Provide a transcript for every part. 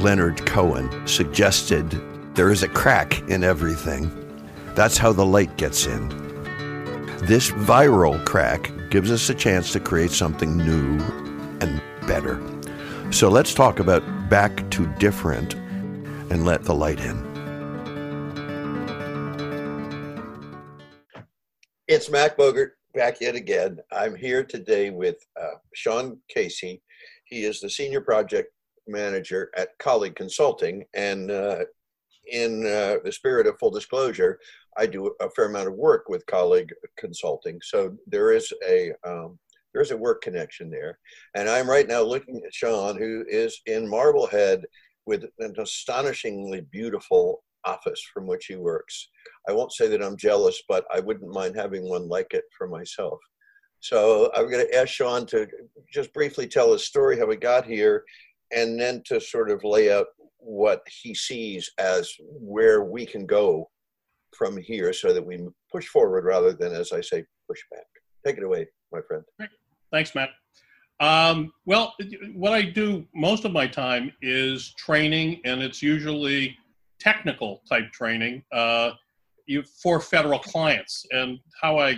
Leonard Cohen, suggested there is a crack in everything. That's how the light gets in. This viral crack gives us a chance to create something new and better. So let's talk about back to different and let the light in. It's Mac Bogert back yet again. I'm here today with uh, Sean Casey. He is the senior project manager at Colleague Consulting. And uh, in uh, the spirit of full disclosure, I do a fair amount of work with Colleague Consulting. So there is a um, there's a work connection there. And I'm right now looking at Sean, who is in Marblehead with an astonishingly beautiful office from which he works. I won't say that I'm jealous, but I wouldn't mind having one like it for myself. So I'm going to ask Sean to just briefly tell his story, how he got here, and then to sort of lay out what he sees as where we can go from here so that we push forward rather than, as I say, push back. Take it away, my friend. Thanks, Matt. Um, well, what I do most of my time is training, and it's usually technical type training uh, for federal clients. And how I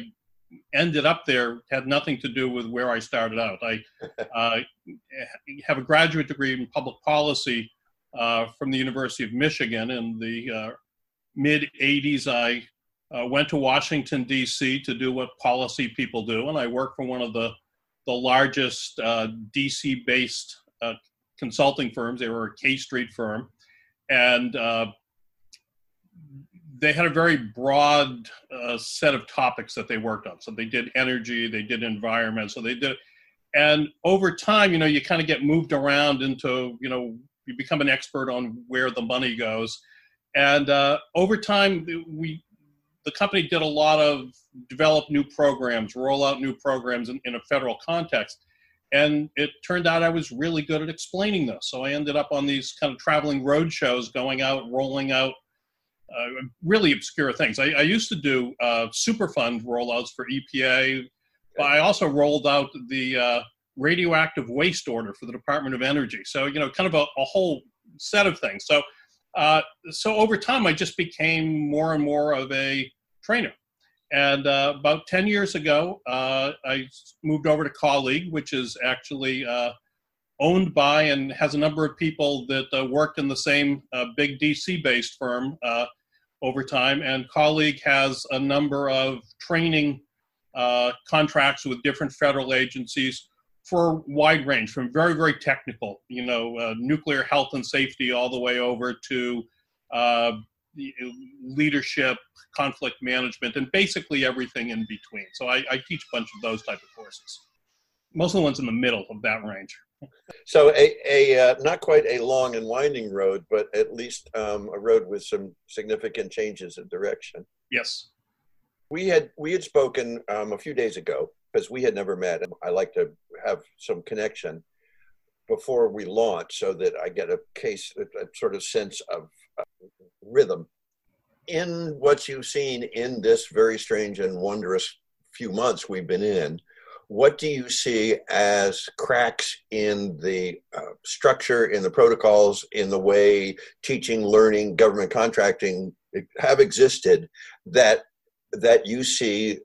ended up there had nothing to do with where I started out. I uh, have a graduate degree in public policy uh, from the University of Michigan. In the uh, mid 80s, I uh, went to Washington, D.C. to do what policy people do, and I worked for one of the the largest uh, DC based uh, consulting firms. They were a K Street firm. And uh, they had a very broad uh, set of topics that they worked on. So they did energy, they did environment, so they did. And over time, you know, you kind of get moved around into, you know, you become an expert on where the money goes. And uh, over time, we the company did a lot of develop new programs, roll out new programs in, in, a federal context. And it turned out I was really good at explaining this. So I ended up on these kind of traveling road shows, going out, rolling out uh, really obscure things. I, I used to do uh, Superfund rollouts for EPA, but I also rolled out the uh, radioactive waste order for the Department of Energy. So, you know, kind of a, a whole set of things. So uh, so over time, I just became more and more of a trainer. And uh, about 10 years ago, uh, I moved over to Colleague, which is actually uh, owned by and has a number of people that uh, worked in the same big DC based firm over time. And Colleague has a number of training contracts with different federal agencies for a wide range from very very technical you know uh, nuclear health and safety all the way over to uh, leadership conflict management and basically everything in between. So I, I, teach a bunch of those type of courses. Most of the ones in the middle of that range so a, a uh, not quite a long and winding road but at least um, a road with some significant changes in direction yes we had we had spoken um, a few days ago because we had never met. And I like to have some connection before we launch so that I get a case, a, a sort of sense of uh, rhythm. In what you've seen in this very strange and wondrous few months we've been in, what do you see as cracks in the uh, structure, in the protocols, in the way teaching, learning, government contracting have existed that that you see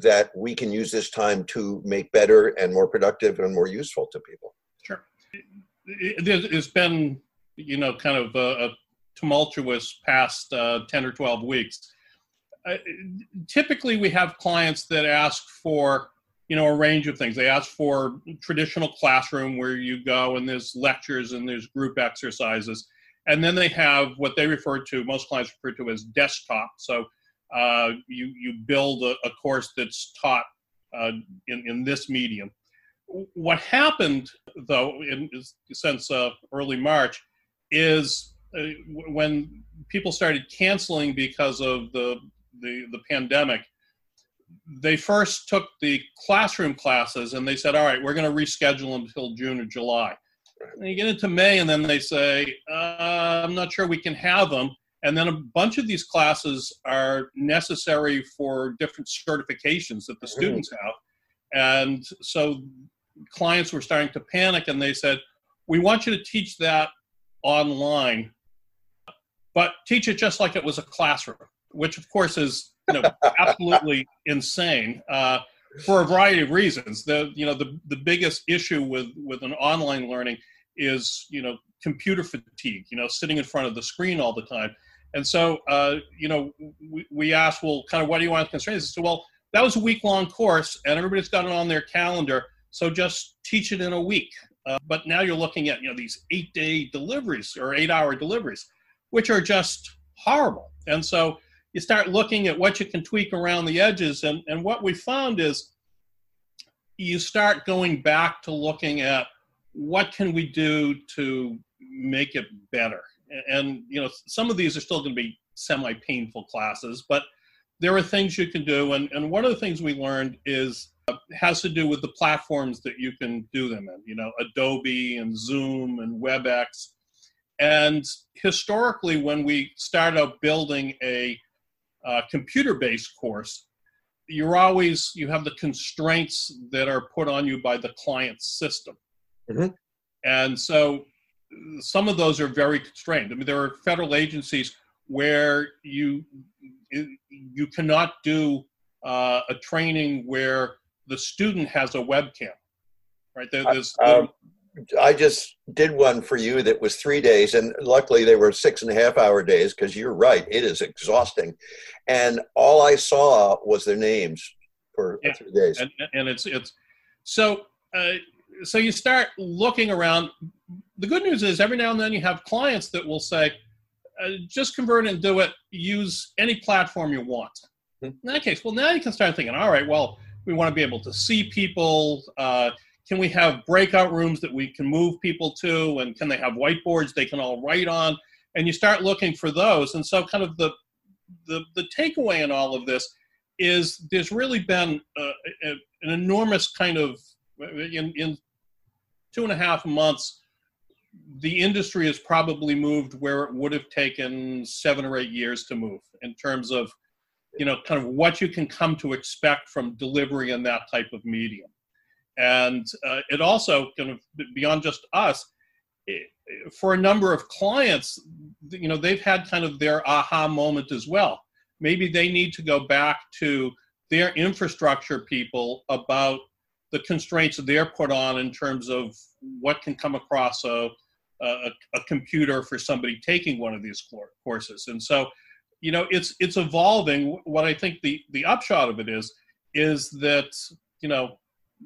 that we can use this time to make better and more productive and more useful to people? Sure. It's been, you know, kind of a, a tumultuous past uh, 10 or 12 weeks. Uh, typically, we have clients that ask for, you know, a range of things. They ask for traditional classroom where you go and there's lectures and there's group exercises. And then they have what they refer to, most clients refer to as desktop. So uh, you, you build a, a course that's taught uh, in, in this medium. What happened, though, in, since uh, early March, is uh, when people started canceling because of the, the, the pandemic, they first took the classroom classes and they said, all right, we're going to reschedule them until June or July. And you get into May and then they say, uh, I'm not sure we can have them. And then a bunch of these classes are necessary for different certifications that the mm-hmm. students have. And so clients were starting to panic and they said, We want you to teach that online, but teach it just like it was a classroom, which of course is you know absolutely insane uh, for a variety of reasons. The you know the the biggest issue with with an online learning is you know computer fatigue. You know, sitting in front of the screen all the time. And so, uh, you know, we, we asked, well, kind of what do you want to constrain? So, well, that was a week long course and everybody's got it on their calendar. So just teach it in a week. Uh, but now you're looking at, you know, these eight day deliveries or eight hour deliveries, which are just horrible. And so you start looking at what you can tweak around the edges. And, and what we found is you start going back to looking at what can we do to make it better and you know some of these are still going to be semi painful classes but there are things you can do and, and one of the things we learned is uh, has to do with the platforms that you can do them in you know adobe and zoom and webex and historically when we started out building a uh, computer based course you're always you have the constraints that are put on you by the client system mm-hmm. and so some of those are very constrained. I mean, there are federal agencies where you you cannot do uh, a training where the student has a webcam, right? There, there's, um, I just did one for you that was three days, and luckily they were six and a half hour days because you're right, it is exhausting. And all I saw was their names for yeah. three days. And, and it's it's so uh, so you start looking around. The good news is every now and then you have clients that will say, uh, just convert and do it. Use any platform you want. Hmm. In that case, well, now you can start thinking, all right, well, we want to be able to see people. Uh, can we have breakout rooms that we can move people to? And can they have whiteboards they can all write on? And you start looking for those. And so, kind of the the, the takeaway in all of this is there's really been uh, a, an enormous kind of in, in two and a half months, the industry has probably moved where it would have taken seven or eight years to move in terms of, you know, kind of what you can come to expect from delivery in that type of medium. And uh, it also kind of beyond just us, for a number of clients, you know, they've had kind of their aha moment as well. Maybe they need to go back to their infrastructure people about the constraints they're put on in terms of what can come across a, a, a computer for somebody taking one of these courses. And so, you know, it's it's evolving. What I think the the upshot of it is is that you know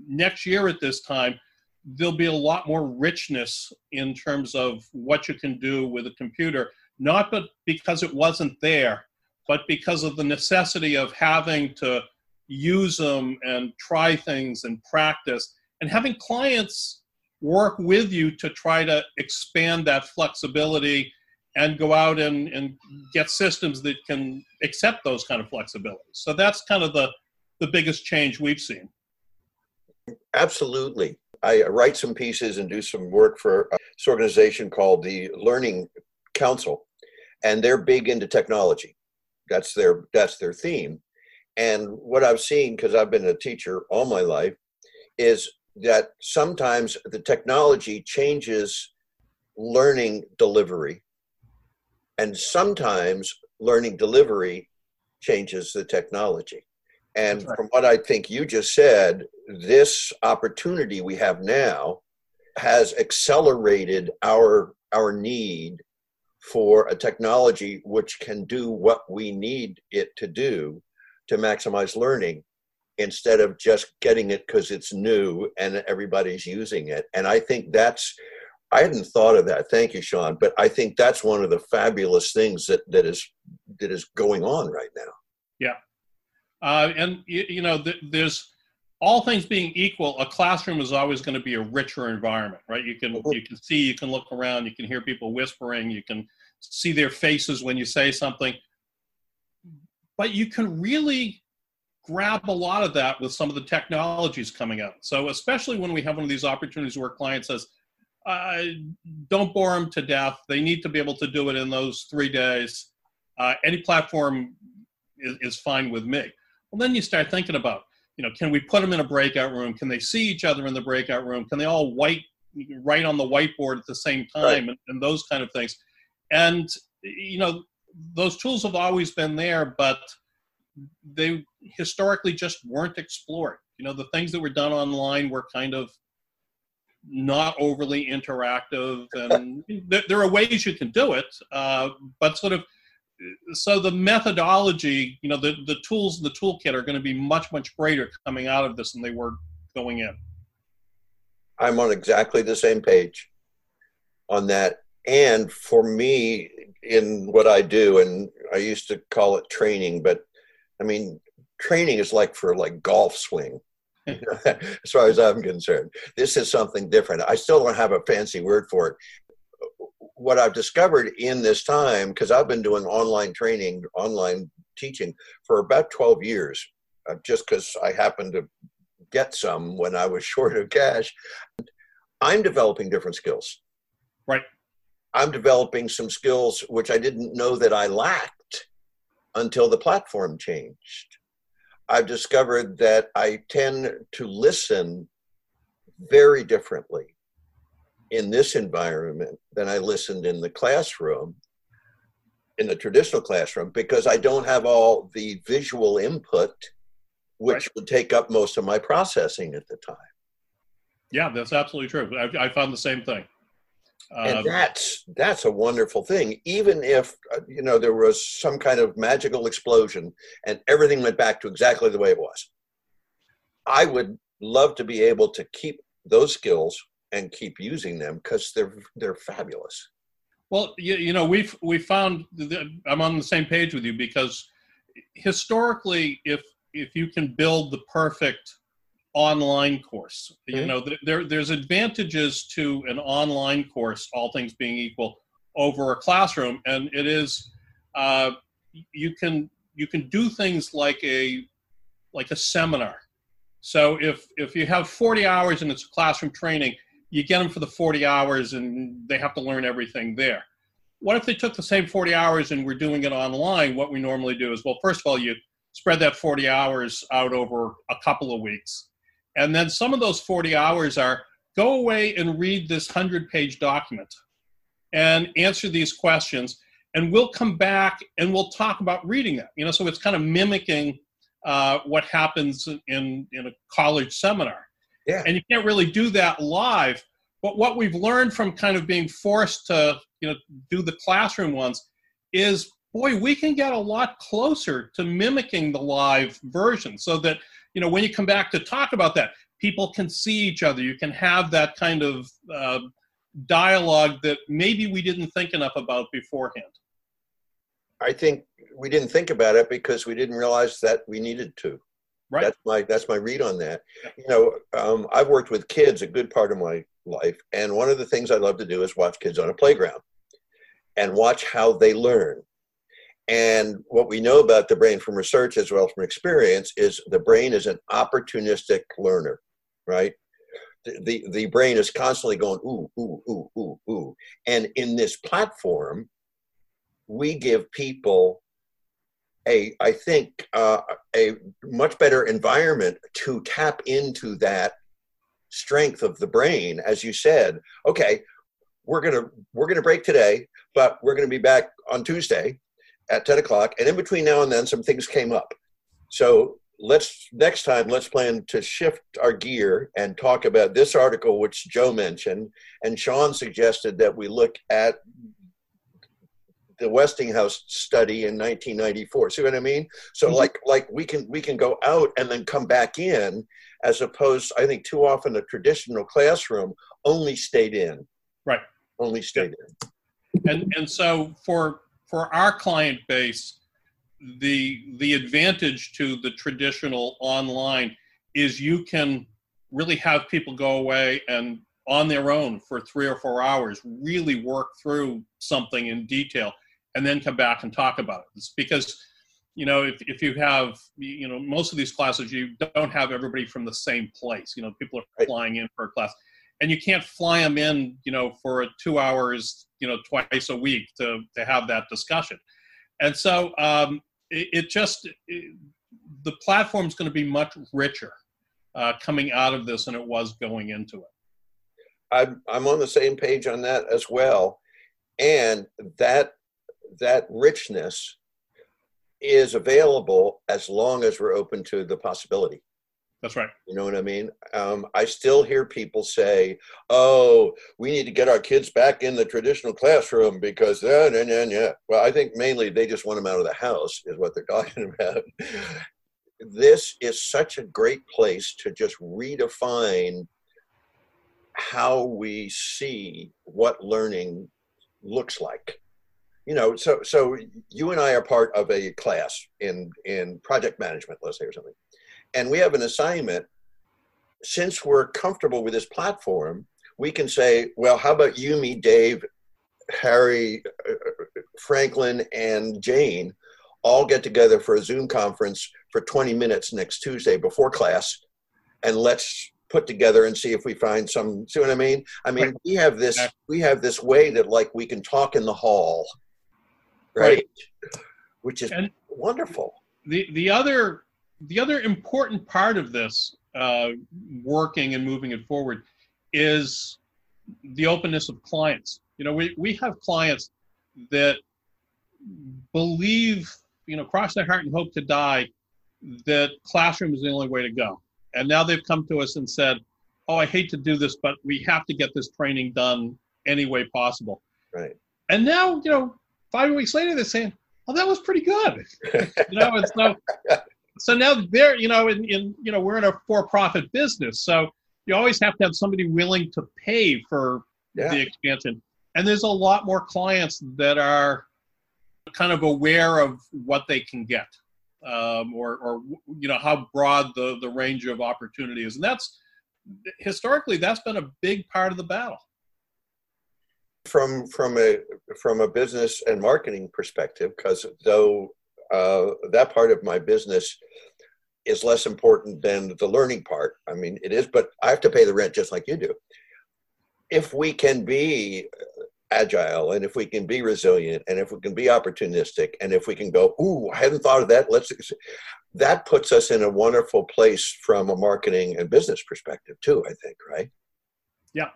next year at this time there'll be a lot more richness in terms of what you can do with a computer not but because it wasn't there but because of the necessity of having to use them and try things and practice and having clients work with you to try to expand that flexibility and go out and, and get systems that can accept those kind of flexibilities. So that's kind of the, the biggest change we've seen. Absolutely. I uh, write some pieces and do some work for uh, this organization called the Learning Council, and they're big into technology. That's their that's their theme. And what I've seen, because I've been a teacher all my life, is that sometimes the technology changes learning delivery, and sometimes learning delivery changes the technology. And right. from what I think you just said, this opportunity we have now has accelerated our our need for a technology which can do what we need it to do to maximize learning instead of just getting it because it's new and everybody's using it. And I think that's, I hadn't thought of that. Thank you, Sean. But I think that's one of the fabulous things that, that is that is going on right now. Yeah, uh, and you, you know, th- there's all things being equal, a classroom is always going to be a richer environment, right? You can mm-hmm. you can see, you can look around, you can hear people whispering, you can see their faces when you say something but you can really grab a lot of that with some of the technologies coming out. So especially when we have one of these opportunities where a client says, uh, don't bore them to death. They need to be able to do it in those three days. Uh, any platform is, is fine with me. Well, then you start thinking about, you know, can we put them in a breakout room? Can they see each other in the breakout room? Can they all white write on the whiteboard at the same time right. and, and those kind of things and you know those tools have always been there but they historically just weren't explored you know the things that were done online were kind of not overly interactive and there are ways you can do it uh, but sort of so the methodology you know the, the tools in the toolkit are going to be much much greater coming out of this than they were going in i'm on exactly the same page on that and for me in what i do and i used to call it training but i mean training is like for like golf swing as far as I'm concerned. This is something different. I still don't have a fancy word for it. What I've discovered in this time, because I've been doing online training, online teaching for about 12 years, uh, just because I happened to get some when I was short of cash, I'm developing different skills. Right. I'm developing some skills which I didn't know that I lacked until the platform changed. I've discovered that I tend to listen very differently in this environment than I listened in the classroom, in the traditional classroom, because I don't have all the visual input, which right. would take up most of my processing at the time. Yeah, that's absolutely true. I, I found the same thing and um, that's that's a wonderful thing even if uh, you know there was some kind of magical explosion and everything went back to exactly the way it was i would love to be able to keep those skills and keep using them because they're they're fabulous well you, you know we've we found that i'm on the same page with you because historically if if you can build the perfect online course. Mm-hmm. You know, there there's advantages to an online course, all things being equal, over a classroom, and it is uh, you can you can do things like a like a seminar. So if if you have 40 hours and it's classroom training, you get them for the 40 hours and they have to learn everything there. What if they took the same 40 hours and we're doing it online? What we normally do is, well, first of all, you spread that 40 hours out over a couple of weeks and then some of those 40 hours are go away and read this 100 page document and answer these questions. And we'll come back and we'll talk about reading that. You know, so it's kind of mimicking uh, what happens in, in a college seminar. Yeah. And you can't really do that live. But what we've learned from kind of being forced to, you know, do the classroom ones is boy, we can get a lot closer to mimicking the live version so that you know when you come back to talk about that people can see each other you can have that kind of uh, dialogue that maybe we didn't think enough about beforehand i think we didn't think about it because we didn't realize that we needed to right that's my that's my read on that you know um, i've worked with kids a good part of my life and one of the things i love to do is watch kids on a playground and watch how they learn and what we know about the brain from research as well as from experience is the brain is an opportunistic learner, right? The, the, the brain is constantly going, ooh, ooh, ooh, ooh, ooh. And in this platform, we give people a, I think, uh, a much better environment to tap into that strength of the brain. As you said, okay, we're gonna we're gonna break today, but we're gonna be back on Tuesday at 10 o'clock. And in between now and then, some things came up. So let's next time, let's plan to shift our gear and talk about this article, which Joe mentioned. And Sean suggested that we look at the Westinghouse study in 1994. See what I mean? So mm-hmm. like like we can we can go out and then come back in, as opposed I think too often the traditional classroom only stayed in. Right. Only stayed yeah. in. And and so for for our client base, the the advantage to the traditional online is you can really have people go away and on their own for three or four hours really work through something in detail and then come back and talk about it. It's because you know if, if you have you know most of these classes you don't have everybody from the same place. You know people are flying in for a class. And you can't fly them in, you know, for two hours, you know, twice a week to to have that discussion. And so um, it, it, just it, the platform is going to be much richer uh, coming out of this than it was going into it. I'm I'm on the same page on that as well, and that that richness is available as long as we're open to the possibility. That's right. You know what I mean? Um, I still hear people say, "Oh, we need to get our kids back in the traditional classroom because yeah, yeah, yeah, yeah." Well, I think mainly they just want them out of the house, is what they're talking about. this is such a great place to just redefine how we see what learning looks like you know so so you and i are part of a class in in project management let's say or something. And we have an assignment. Since we're comfortable with this platform we can say well how about you me dave harry uh, franklin and jane all get together for a zoom conference for 20 minutes next tuesday before class and let's put together and see if we find some see what i mean? I mean right. we have this we have this way that like we can talk in the hall right, right. which is and wonderful the the other the other important part of this uh, working and moving it forward is the openness of clients you know we, we have clients that believe you know cross their heart and hope to die that classroom is the only way to go and now they've come to us and said, "Oh, I hate to do this, but we have to get this training done any way possible." Right. And now, you know, five weeks later, they're saying, "Oh, that was pretty good." you know, and so, so now they're, you know, in, in you know, we're in a for-profit business, so you always have to have somebody willing to pay for yeah. the expansion. And there's a lot more clients that are kind of aware of what they can get um, or, or you know how broad the, the range of opportunity is and that's historically that's been a big part of the battle from from a from a business and marketing perspective because though uh, that part of my business is less important than the learning part i mean it is but i have to pay the rent just like you do. If we can be agile and if we can be resilient and if we can be opportunistic and if we can go ooh i hadn't thought of that let's that puts us in a wonderful place from a marketing and business perspective too i think right? Yeah.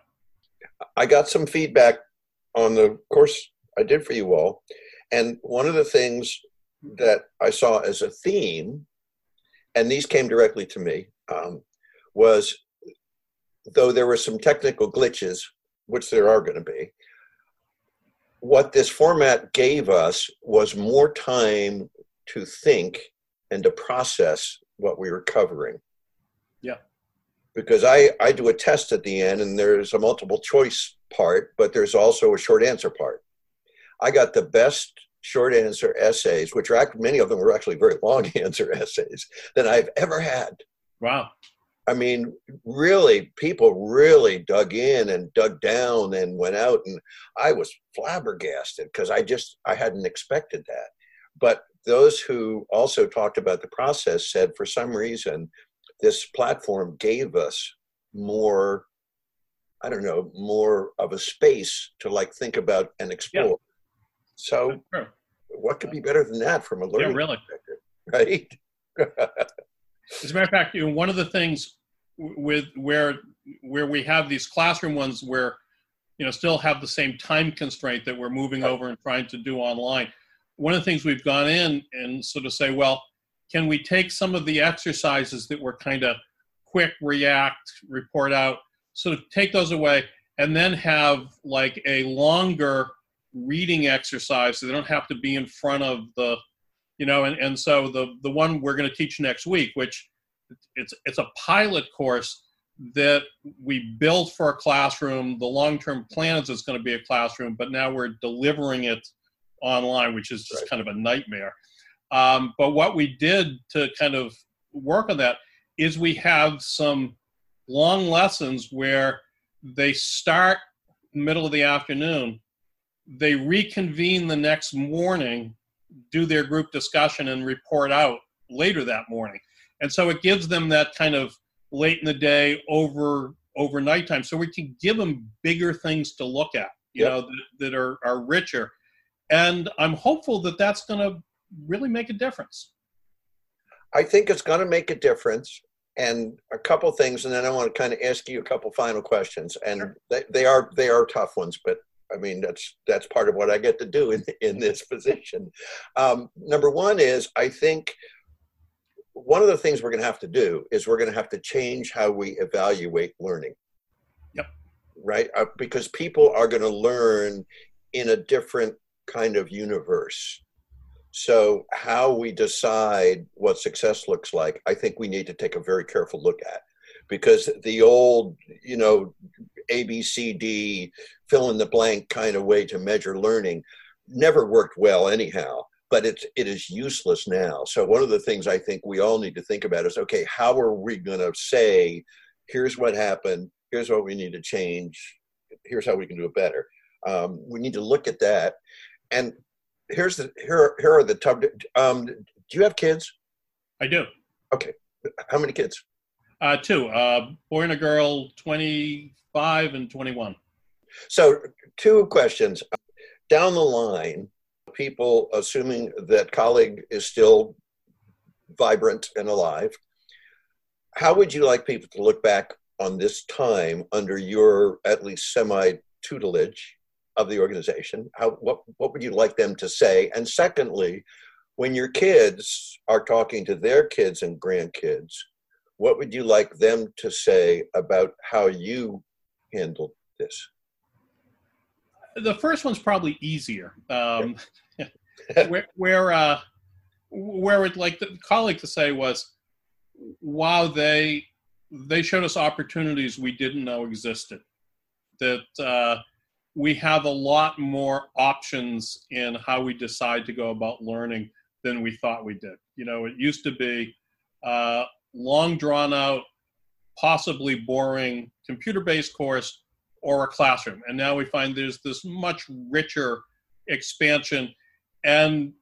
I got some feedback on the course i did for you all and one of the things that i saw as a theme and these came directly to me um, was though there were some technical glitches which there are going to be what this format gave us was more time to think and to process what we were covering. Yeah. Because I, I do a test at the end and there's a multiple choice part, but there's also a short answer part. I got the best short answer essays, which are many of them were actually very long answer essays, than I've ever had. Wow. I mean, really, people really dug in and dug down and went out, and I was flabbergasted because I just I hadn't expected that. But those who also talked about the process said, for some reason, this platform gave us more. I don't know, more of a space to like think about and explore. Yeah. So, what could be better than that from a learning yeah, really. perspective, right? As a matter of fact, you know, one of the things with where where we have these classroom ones where you know still have the same time constraint that we're moving over and trying to do online. One of the things we've gone in and sort of say, well, can we take some of the exercises that were kind of quick, react, report out, sort of take those away, and then have like a longer reading exercise so they don't have to be in front of the you know and, and so the the one we're going to teach next week which it's it's a pilot course that we built for a classroom. The long-term plan is it's going to be a classroom, but now we're delivering it online, which is just right. kind of a nightmare. Um, but what we did to kind of work on that is we have some long lessons where they start middle of the afternoon, they reconvene the next morning, do their group discussion, and report out later that morning and so it gives them that kind of late in the day over over nighttime so we can give them bigger things to look at you yep. know that, that are, are richer and i'm hopeful that that's going to really make a difference i think it's going to make a difference and a couple things, and then I want to kind of ask you a couple final questions. And Sure. they, they are they are tough ones, but I mean that's that's part of what I get to do in in this position. Um, number one is I think one of the things we're going to have to do is we're going to have to change how we evaluate learning. Yep. Right, uh, because people are going to learn in a different kind of universe. So, how we decide what success looks like, I think we need to take a very careful look at because the old, you know, ABCD, fill in the blank kind of way to measure learning never worked well, anyhow. But it's it is useless now. So one of the things I think we all need to think about is okay, how are we going to say, here's what happened, here's what we need to change, here's how we can do it better. Um, we need to look at that, and here's the here here are the top. Um, do you have kids? I do. Okay, how many kids? Uh, two, uh, boy and a girl, 25 and 21. So two questions down the line. People assuming that colleague is still vibrant and alive. How would you like people to look back on this time under your at least semi tutelage of the organization? How what what would you like them to say? And secondly, when your kids are talking to their kids and grandkids, what would you like them to say about how you handled this? The first one's probably easier. Um, where where uh, where it like the colleague to say was, wow, they they showed us opportunities we didn't know existed. That uh, we have a lot more options in how we decide to go about learning than we thought we did. You know, it used to be uh, long drawn out, possibly boring computer based course or a classroom. And now we find there's this much richer expansion and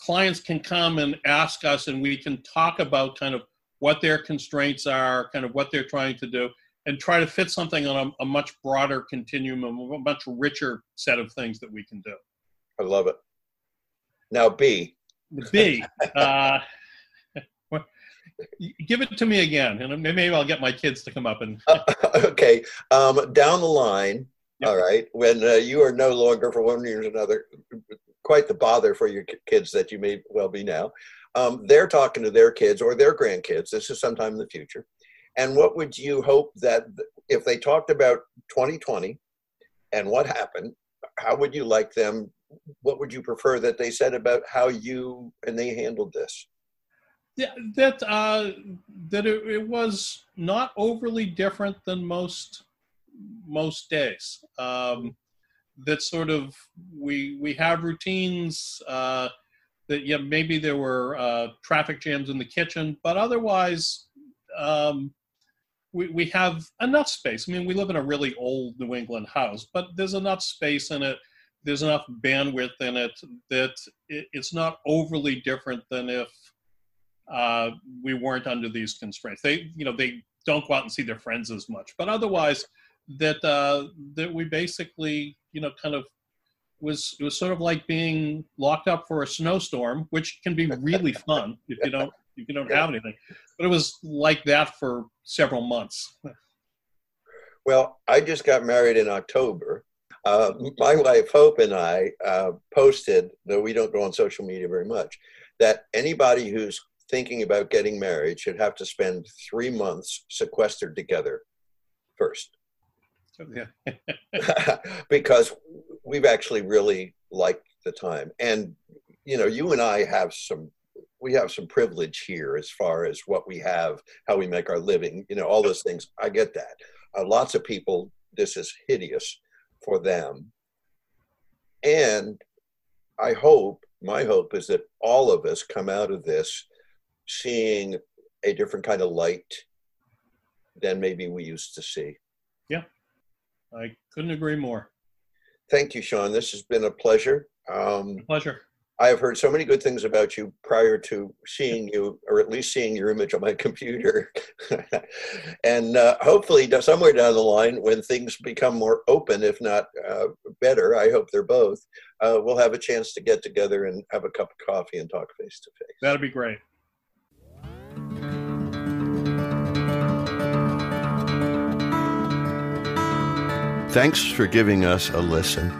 clients can come and ask us and we can talk about kind of what their constraints are, kind of what they're trying to do and try to fit something on a, a much broader continuum, a much richer set of things that we can do. I love it. Now, B. B, uh, give it to me again, and maybe I'll get my kids to come up and. okay, um, down the line, Yep. all right, when uh, you are no longer, for one reason or another, quite the bother for your kids that you may well be now, um, they're talking to their kids or their grandkids. This is sometime in the future. And what would you hope that if they talked about 2020 and what happened, how would you like them? What would you prefer that they said about how you and they handled this? Yeah, that uh, that it, it was not overly different than most most days. Um, that sort of we we have routines. Uh, that yeah, maybe there were uh, traffic jams in the kitchen, but otherwise, um, we we have enough space. I mean, we live in a really old New England house, but there's enough space in it. There's enough bandwidth in it that it, it's not overly different than if uh, we weren't under these constraints. They, you know, they don't go out and see their friends as much, but otherwise, that uh, that we basically, you know, kind of was it was sort of like being locked up for a snowstorm, which can be really fun if you don't you don't have anything. But it was like that for several months. Well, I just got married in October. Uh, my wife Hope and I uh, posted, though we don't go on social media very much, that anybody who's thinking about getting married should have to spend three months sequestered together first. Yeah. because we've actually really liked the time. And, you know, you and I have some. We have some privilege here as far as what we have, how we make our living, you know, all those things. I get that. Uh, lots of people, this is hideous for them. And I hope, my hope is that all of us come out of this seeing a different kind of light than maybe we used to see. Yeah, I couldn't agree more. Thank you, Sean. This has been a pleasure. Um, Pleasure. I have heard so many good things about you prior to seeing you, or at least seeing your image on my computer. and uh, hopefully, somewhere down the line, when things become more open, if not uh, better, I hope they're both, uh, we'll have a chance to get together and have a cup of coffee and talk face to face. That'd be great. Thanks for giving us a listen.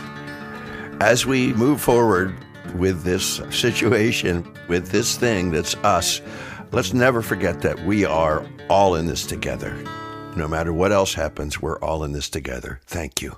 As we move forward, with this situation, with this thing that's us, let's never forget that we are all in this together. No matter what else happens, we're all in this together. Thank you.